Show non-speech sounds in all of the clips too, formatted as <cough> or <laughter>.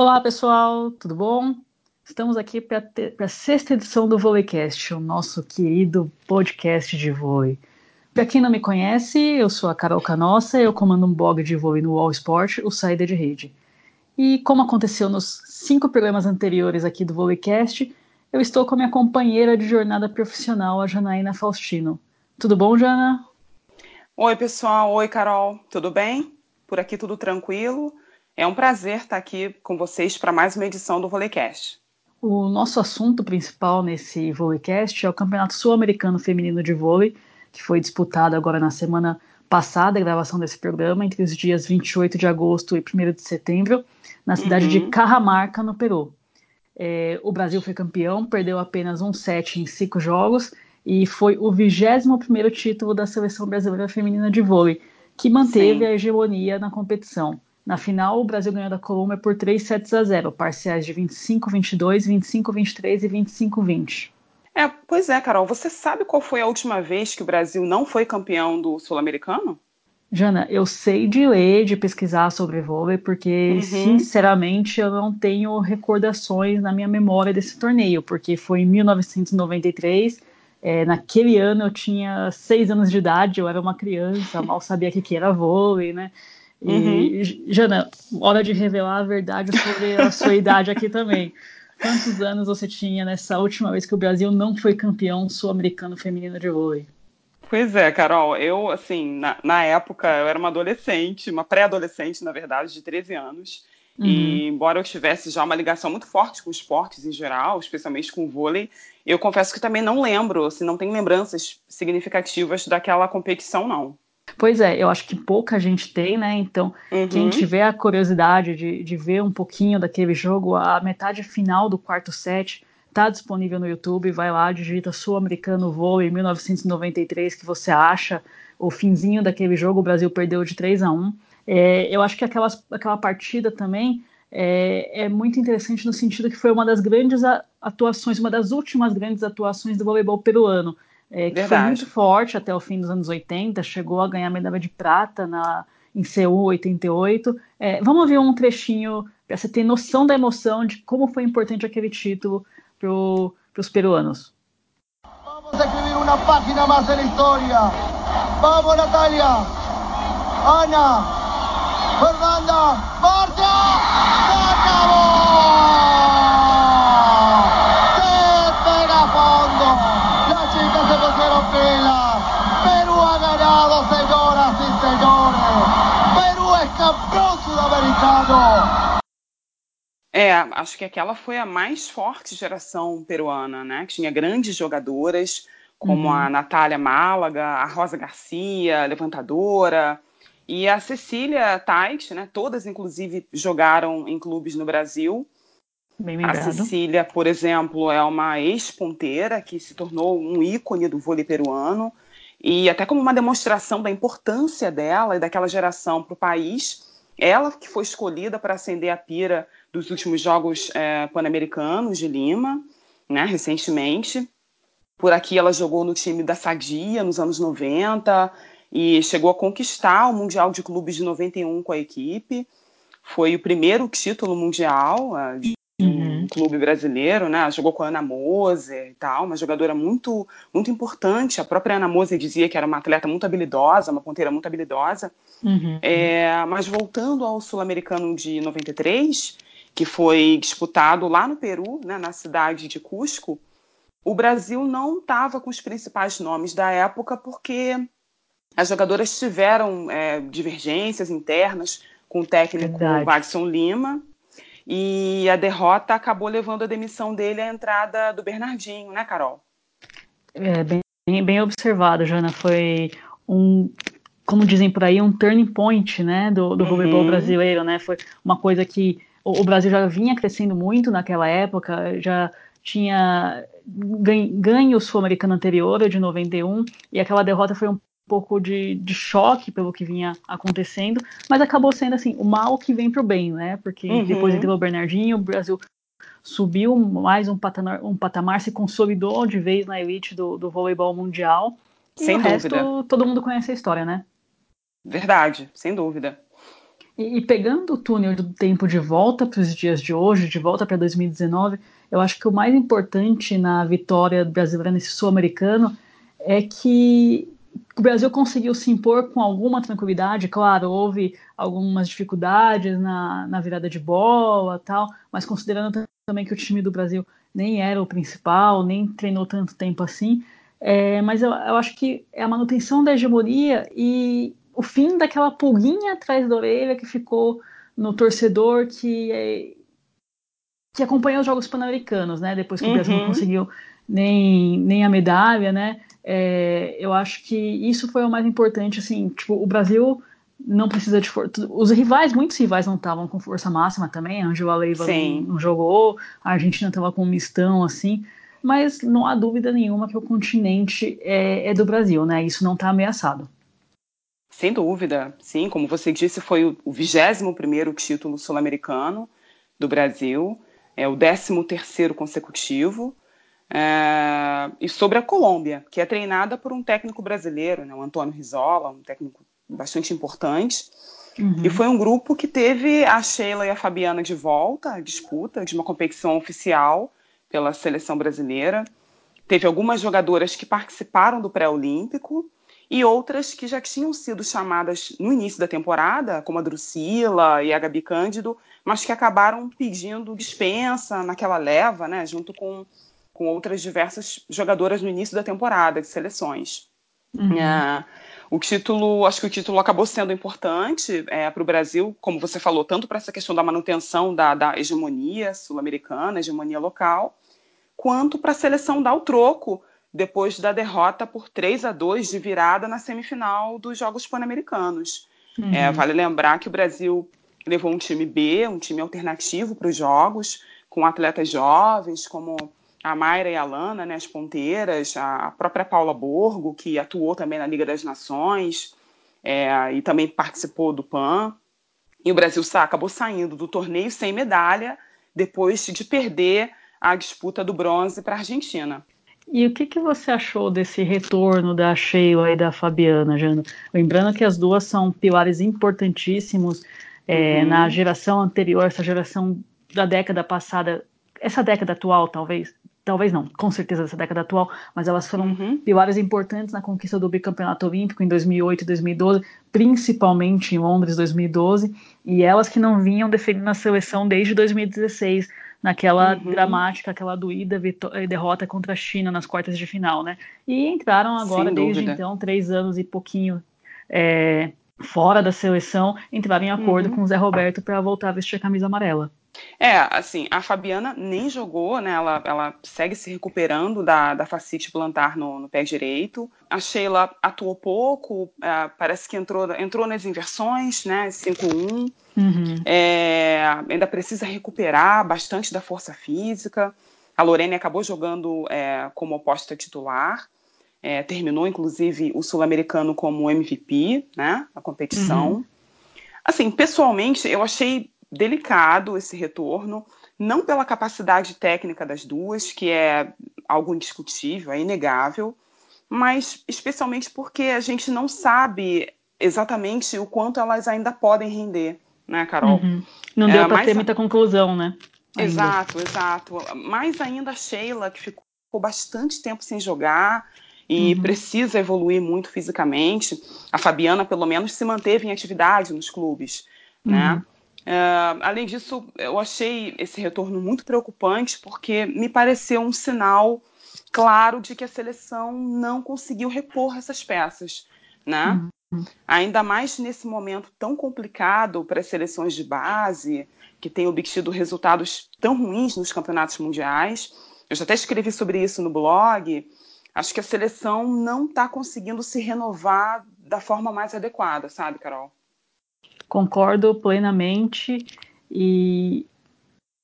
Olá, pessoal, tudo bom? Estamos aqui para a sexta edição do Volleycast, o nosso querido podcast de vôlei. Para quem não me conhece, eu sou a Carol Canossa, eu comando um blog de vôlei no Wall Sport, o Saída de Rede. E como aconteceu nos cinco programas anteriores aqui do Volleycast, eu estou com a minha companheira de jornada profissional, a Janaína Faustino. Tudo bom, Jana? Oi, pessoal. Oi, Carol. Tudo bem? Por aqui tudo tranquilo. É um prazer estar aqui com vocês para mais uma edição do Volleycast. O nosso assunto principal nesse Volleycast é o Campeonato Sul-Americano Feminino de Vôlei, que foi disputado agora na semana passada, a gravação desse programa, entre os dias 28 de agosto e 1 de setembro, na cidade uhum. de Cajamarca, no Peru. É, o Brasil foi campeão, perdeu apenas um set em cinco jogos e foi o 21 primeiro título da seleção brasileira feminina de vôlei, que manteve Sim. a hegemonia na competição. Na final, o Brasil ganhou da Colômbia por 3 sets a 0, parciais de 25-22, 25-23 e 25-20. É, pois é, Carol. Você sabe qual foi a última vez que o Brasil não foi campeão do Sul-Americano? Jana, eu sei de ler, de pesquisar sobre vôlei, porque, uhum. sinceramente, eu não tenho recordações na minha memória desse torneio, porque foi em 1993 é, naquele ano eu tinha seis anos de idade, eu era uma criança, mal sabia o que, que era vôlei, né? E, uhum. Jana, hora de revelar a verdade sobre a <laughs> sua idade aqui também. Quantos anos você tinha nessa última vez que o Brasil não foi campeão sul-americano feminino de vôlei? Pois é, Carol, eu, assim, na, na época, eu era uma adolescente, uma pré-adolescente, na verdade, de 13 anos, Uhum. E embora eu tivesse já uma ligação muito forte com esportes em geral, especialmente com o vôlei, eu confesso que também não lembro, assim, não tenho lembranças significativas daquela competição, não. Pois é, eu acho que pouca gente tem, né? Então, uhum. quem tiver a curiosidade de, de ver um pouquinho daquele jogo, a metade final do quarto set está disponível no YouTube. Vai lá, digita Sul-Americano Vôlei 1993, que você acha o finzinho daquele jogo. O Brasil perdeu de 3 a 1 é, eu acho que aquelas, aquela partida também é, é, muito interessante no sentido que foi uma das grandes atuações, uma das últimas grandes atuações do voleibol peruano, é, que foi muito forte até o fim dos anos 80, chegou a ganhar medalha de prata na, em Seul 88. É, vamos ver um trechinho para você ter noção da emoção de como foi importante aquele título para os peruanos. Vamos escrever uma página mais na história. Vamos, Natália! Ana! Fernanda Marta, se acabó. É, acho que aquela foi a mais forte geração peruana, né? Que tinha grandes jogadoras, como uhum. a Natália Málaga, a Rosa Garcia, levantadora, e a Cecília Tait, né, todas inclusive jogaram em clubes no Brasil. Bem a Cecília, por exemplo, é uma ex-ponteira que se tornou um ícone do vôlei peruano. E até como uma demonstração da importância dela e daquela geração para o país, ela que foi escolhida para acender a pira dos últimos Jogos é, Pan-Americanos de Lima, né, recentemente. Por aqui ela jogou no time da Sadia nos anos 90, e chegou a conquistar o Mundial de Clubes de 91 com a equipe. Foi o primeiro título mundial uh, de um uhum. clube brasileiro, né? Jogou com a Ana Moser e tal, uma jogadora muito, muito importante. A própria Ana Moser dizia que era uma atleta muito habilidosa, uma ponteira muito habilidosa. Uhum. É, mas voltando ao Sul-Americano de 93, que foi disputado lá no Peru, né, na cidade de Cusco, o Brasil não estava com os principais nomes da época porque as jogadoras tiveram é, divergências internas com o técnico Wagson Lima e a derrota acabou levando a demissão dele à entrada do Bernardinho, né, Carol? É, bem, bem observado, Jana. Foi um, como dizem por aí, um turning point, né, do, do uhum. voleibol brasileiro, né? Foi uma coisa que o, o Brasil já vinha crescendo muito naquela época, já tinha ganho, o Sul-Americano anterior, de 91, e aquela derrota foi um pouco de, de choque pelo que vinha acontecendo, mas acabou sendo assim, o mal que vem pro bem, né? Porque uhum. depois entrou o Bernardinho, o Brasil subiu mais um patamar, um patamar, se consolidou de vez na elite do, do voleibol mundial. Sem e o dúvida. resto, todo mundo conhece a história, né? Verdade, sem dúvida. E, e pegando o túnel do tempo de volta para os dias de hoje, de volta para 2019, eu acho que o mais importante na vitória brasileira nesse sul-americano é que o Brasil conseguiu se impor com alguma tranquilidade. Claro, houve algumas dificuldades na, na virada de bola, tal, mas considerando também que o time do Brasil nem era o principal, nem treinou tanto tempo assim. É, mas eu, eu, acho que é a manutenção da hegemonia e o fim daquela pulguinha atrás da orelha que ficou no torcedor que, é, que acompanhou os Jogos Pan-Americanos, né? Depois que uhum. o Brasil não uhum. conseguiu nem, nem a medalha, né? É, eu acho que isso foi o mais importante, assim, tipo, o Brasil não precisa de força. Os rivais, muitos rivais não estavam com força máxima também. A Angela Leiva não, não, jogou, a Argentina estava com um mistão, assim. Mas não há dúvida nenhuma que o continente é, é do Brasil, né? Isso não está ameaçado. Sem dúvida, sim. Como você disse, foi o 21 primeiro título sul-americano do Brasil, é o 13 terceiro consecutivo. É... e sobre a Colômbia, que é treinada por um técnico brasileiro, né, o Antônio Rizola, um técnico bastante importante. Uhum. E foi um grupo que teve a Sheila e a Fabiana de volta à disputa de uma competição oficial pela seleção brasileira. Teve algumas jogadoras que participaram do pré-olímpico e outras que já tinham sido chamadas no início da temporada, como a Drusila e a Gabi Cândido, mas que acabaram pedindo dispensa naquela leva, né, junto com, com outras diversas jogadoras no início da temporada de seleções. Uhum. É, o título, acho que o título acabou sendo importante é, para o Brasil, como você falou, tanto para essa questão da manutenção da, da hegemonia sul-americana, hegemonia local, quanto para a seleção dar o troco depois da derrota por 3 a 2 de virada na semifinal dos Jogos Pan-Americanos. Uhum. É, vale lembrar que o Brasil levou um time B, um time alternativo para os Jogos, com atletas jovens como a Mayra e a Lana, né, as ponteiras, a própria Paula Borgo, que atuou também na Liga das Nações é, e também participou do PAN. E o Brasil acabou saindo do torneio sem medalha depois de perder a disputa do bronze para a Argentina. E o que, que você achou desse retorno da Sheila e da Fabiana, Jana? Lembrando que as duas são pilares importantíssimos é, uhum. na geração anterior, essa geração da década passada, essa década atual, talvez, talvez não, com certeza dessa década atual, mas elas foram uhum. pilares importantes na conquista do bicampeonato olímpico em 2008 e 2012, principalmente em Londres 2012, e elas que não vinham defendendo a seleção desde 2016, naquela uhum. dramática, aquela doída eh, derrota contra a China nas quartas de final, né? E entraram agora, desde então, três anos e pouquinho é, fora da seleção, entraram em acordo uhum. com o Zé Roberto para voltar a vestir a camisa amarela. É, assim, a Fabiana nem jogou, né? Ela, ela segue se recuperando da, da fascite plantar no, no pé direito. A Sheila atuou pouco, é, parece que entrou, entrou nas inversões, né? 5-1. Uhum. É, ainda precisa recuperar bastante da força física. A Lorene acabou jogando é, como oposta titular. É, terminou, inclusive, o Sul-Americano como MVP, né? A competição. Uhum. Assim, pessoalmente, eu achei delicado esse retorno, não pela capacidade técnica das duas, que é algo indiscutível, é inegável, mas especialmente porque a gente não sabe exatamente o quanto elas ainda podem render, né, Carol? Uhum. Não deu é, para ter muita conclusão, né? Ainda. Exato, exato. Mais ainda a Sheila, que ficou bastante tempo sem jogar e uhum. precisa evoluir muito fisicamente. A Fabiana, pelo menos, se manteve em atividade nos clubes, né? Uh, além disso, eu achei esse retorno muito preocupante porque me pareceu um sinal claro de que a seleção não conseguiu repor essas peças, né? Uhum. Ainda mais nesse momento tão complicado para as seleções de base, que têm obtido resultados tão ruins nos campeonatos mundiais. Eu já até escrevi sobre isso no blog. Acho que a seleção não está conseguindo se renovar da forma mais adequada, sabe, Carol? Concordo plenamente e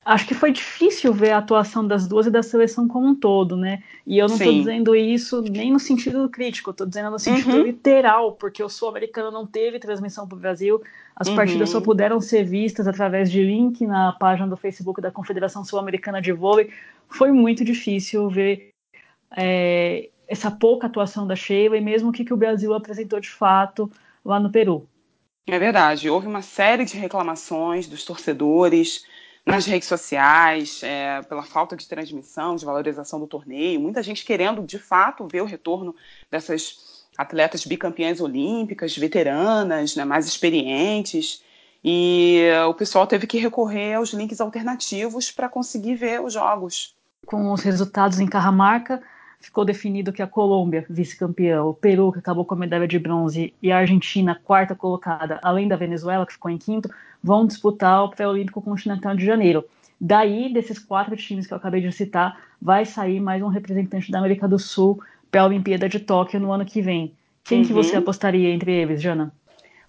acho que foi difícil ver a atuação das duas e da seleção como um todo, né? E eu não estou dizendo isso nem no sentido crítico, estou dizendo no sentido uhum. literal, porque o sul-americano não teve transmissão para o Brasil, as uhum. partidas só puderam ser vistas através de link na página do Facebook da Confederação Sul-Americana de Vôlei. Foi muito difícil ver é, essa pouca atuação da Sheila e mesmo o que, que o Brasil apresentou de fato lá no Peru. É verdade. Houve uma série de reclamações dos torcedores nas redes sociais, é, pela falta de transmissão, de valorização do torneio. Muita gente querendo, de fato, ver o retorno dessas atletas bicampeãs olímpicas, veteranas, né, mais experientes. E o pessoal teve que recorrer aos links alternativos para conseguir ver os jogos. Com os resultados em Carramarca, ficou definido que a Colômbia, vice-campeã, o Peru, que acabou com a medalha de bronze, e a Argentina, quarta colocada, além da Venezuela, que ficou em quinto, vão disputar o Pré-Olímpico Continental de janeiro. Daí, desses quatro times que eu acabei de citar, vai sair mais um representante da América do Sul para a Olimpíada de Tóquio no ano que vem. Quem uhum. que você apostaria entre eles, Jana?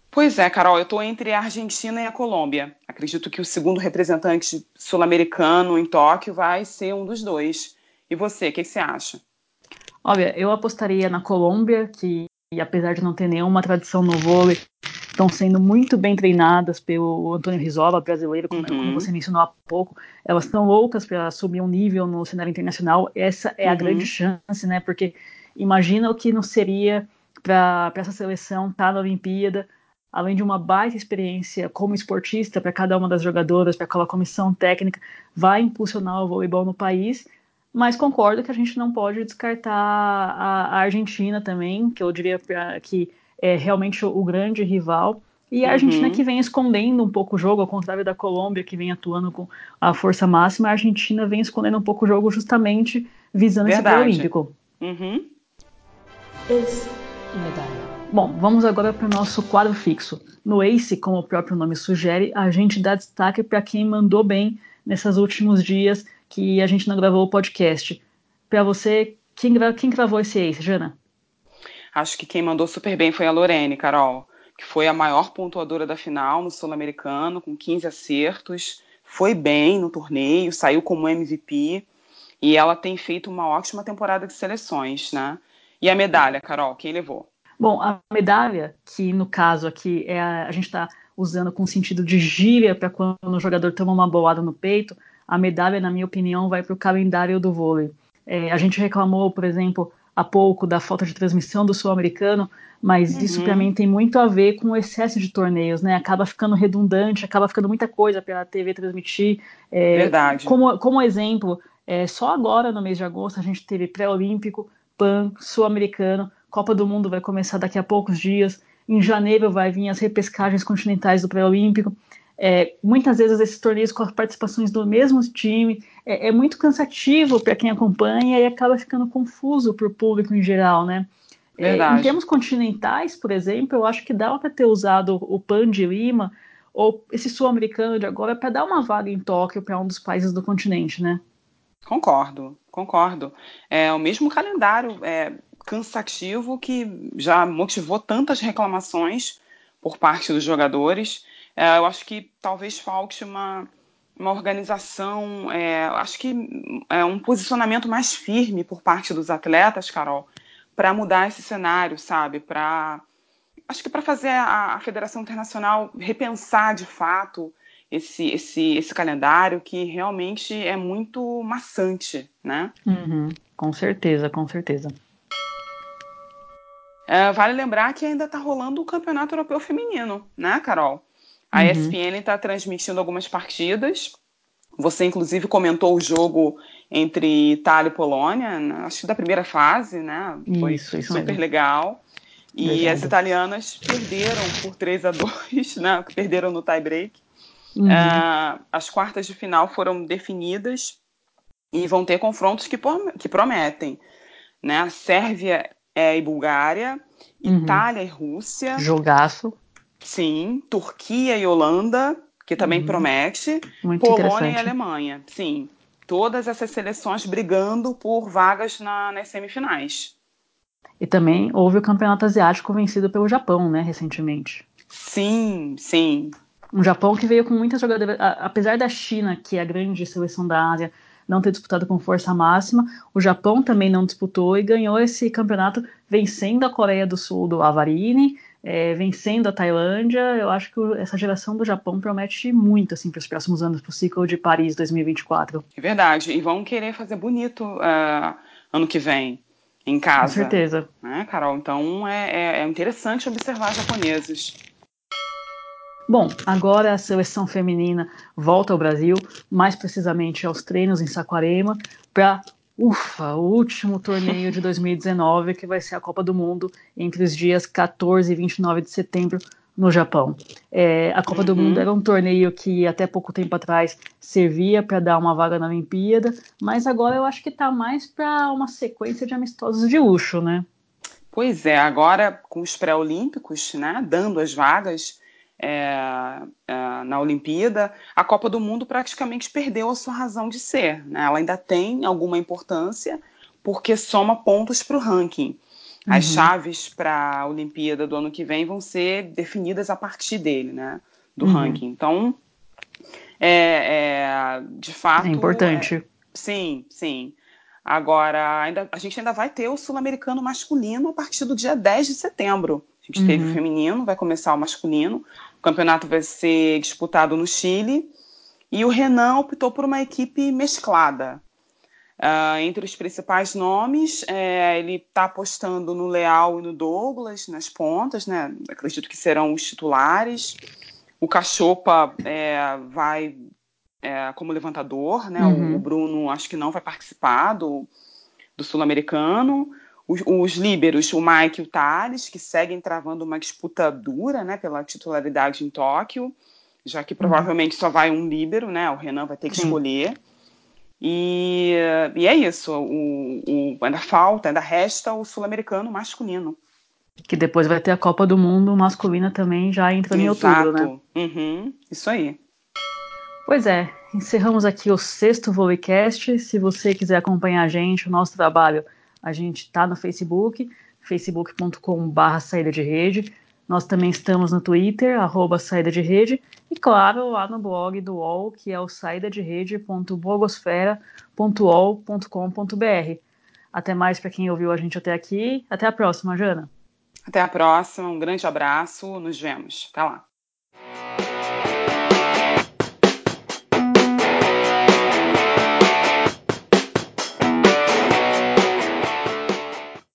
Pois é, Carol, eu estou entre a Argentina e a Colômbia. Acredito que o segundo representante sul-americano em Tóquio vai ser um dos dois. E você, o que, que você acha? Olha, eu apostaria na Colômbia, que apesar de não ter nenhuma tradição no vôlei, estão sendo muito bem treinadas pelo Antônio Rizola, brasileiro, como, uhum. você mencionou há pouco. Elas estão loucas para subir um nível no cenário internacional. Essa é a uhum. grande chance, né? Porque imagina o que não seria para essa seleção estar tá na Olimpíada, além de uma baita experiência como esportista para cada uma das jogadoras, para aquela comissão técnica, vai impulsionar o voleibol no país mas concordo que a gente não pode descartar a, a Argentina também, que eu diria que é realmente o, grande rival. E a Argentina uhum. que vem escondendo um pouco o jogo, ao contrário da Colômbia, que vem atuando com a força máxima, a Argentina vem escondendo um pouco o jogo justamente visando Verdade. esse olímpico. Uhum. medalha. Bom, vamos agora para o nosso quadro fixo. No ACE, como o próprio nome sugere, a gente dá destaque para quem mandou bem nesses últimos dias que a gente não gravou o podcast. Para você, quem, quem gravou esse Ace, Jana? Acho que quem mandou super bem foi a Lorene, Carol, que foi a maior pontuadora da final no Sul-Americano, com 15 acertos. Foi bem no torneio, saiu como MVP. E ela tem feito uma ótima temporada de seleções, né? E a medalha, Carol, quem levou? Bom, a medalha, que no caso aqui é a, a gente está usando com sentido de gíria para quando o jogador toma uma bolada no peito, a medalha, na minha opinião, vai para o calendário do vôlei. É, a gente reclamou, por exemplo, há pouco da falta de transmissão do sul-americano, mas uhum. isso para mim tem muito a ver com o excesso de torneios, né? Acaba ficando redundante, acaba ficando muita coisa para a TV transmitir. É, Verdade. Como, como exemplo, é, só agora no mês de agosto a gente teve pré-olímpico, PAN, sul-americano, Copa do Mundo vai começar daqui a poucos dias. Em janeiro vai vir as repescagens continentais do pré-olímpico. É, muitas vezes esses torneios com as participações do mesmo time é, é muito cansativo para quem acompanha e acaba ficando confuso para o público em geral, né? É, em termos continentais, por exemplo, eu acho que dá para ter usado o PAN de Lima ou esse sul-americano de agora para dar uma vaga em Tóquio para um dos países do continente, né? Concordo, concordo. É o mesmo calendário é, cansativo que já motivou tantas reclamações por parte dos jogadores. É, eu acho que talvez falte uma, uma organização, é, acho que é um posicionamento mais firme por parte dos atletas, Carol, para mudar esse cenário, sabe? Para acho que para fazer a, a, Federação Internacional repensar de fato esse, esse, esse calendário que realmente é muito maçante, né? Uhum, com certeza, com certeza. É, vale lembrar que ainda está rolando o Campeonato Europeu Feminino, né, Carol? A uhum. ESPN está transmitindo algumas partidas. Você, inclusive, comentou o jogo entre Itália e Polônia, né? acho que da primeira fase, né? Foi isso, isso super legal. E as italianas perderam por 3 a 2 <laughs> né? Perderam no tie-break. Uhum. Uh, as quartas de final foram definidas e vão ter confrontos que, que prometem. Né? Sérvia e Bulgária, uhum. Itália e Rússia. Jogaço. Sim, Turquia e Holanda, que também uhum. promete, Muito Polônia e Alemanha. Sim, todas essas seleções brigando por vagas na, nas semifinais. E também houve o campeonato asiático vencido pelo Japão, né, recentemente. Sim, sim. Um Japão que veio com muitas jogadoras. Apesar da China, que é a grande seleção da Ásia, não ter disputado com força máxima, o Japão também não disputou e ganhou esse campeonato vencendo a Coreia do Sul do Avarini, é, vencendo a Tailândia, eu acho que essa geração do Japão promete muito assim para os próximos anos, para o ciclo de Paris 2024. É verdade, e vão querer fazer bonito uh, ano que vem em casa. Com certeza. Né, Carol? Então é, é, é interessante observar japoneses. Bom, agora a seleção feminina volta ao Brasil, mais precisamente aos treinos em Saquarema, para Ufa, o último torneio de 2019, que vai ser a Copa do Mundo entre os dias 14 e 29 de setembro no Japão. É, a Copa uhum. do Mundo era um torneio que até pouco tempo atrás servia para dar uma vaga na Olimpíada, mas agora eu acho que está mais para uma sequência de amistosos de luxo, né? Pois é, agora com os pré-olímpicos, né, dando as vagas, é, é, na Olimpíada, a Copa do Mundo praticamente perdeu a sua razão de ser. Né? Ela ainda tem alguma importância porque soma pontos para o ranking. As uhum. chaves para a Olimpíada do ano que vem vão ser definidas a partir dele, né? Do uhum. ranking. Então, é, é, de fato. É importante. É, sim, sim. Agora, ainda, a gente ainda vai ter o sul-americano masculino a partir do dia 10 de setembro. A gente uhum. teve o feminino, vai começar o masculino. O campeonato vai ser disputado no Chile e o Renan optou por uma equipe mesclada. Uh, entre os principais nomes, é, ele está apostando no Leal e no Douglas nas pontas, né? Acredito que serão os titulares. O Cachopa é, vai é, como levantador, né? Uhum. O, o, Bruno acho que não vai participar do, do Sul-Americano os, os líberos, o Mike e o Thales, que seguem travando uma disputa dura né, pela titularidade em Tóquio, já que provavelmente só vai um líbero, né? O Renan vai ter que Sim. escolher. E, e é isso. O, o, ainda falta, ainda resta o sul-americano masculino. Que depois vai ter a Copa do Mundo masculina também, já entrando em outubro, né? Uhum, isso aí. Pois é, encerramos aqui o sexto Volecast. Se você quiser acompanhar a gente, o nosso trabalho a gente está no Facebook, facebook.com.br saída de rede. Nós também estamos no Twitter, arroba saída de rede, e claro, lá no blog do UOL, que é o saídaderede.blogosfera.ol.com.br. Até mais para quem ouviu a gente até aqui. Até a próxima, Jana. Até a próxima, um grande abraço, nos vemos. Até lá.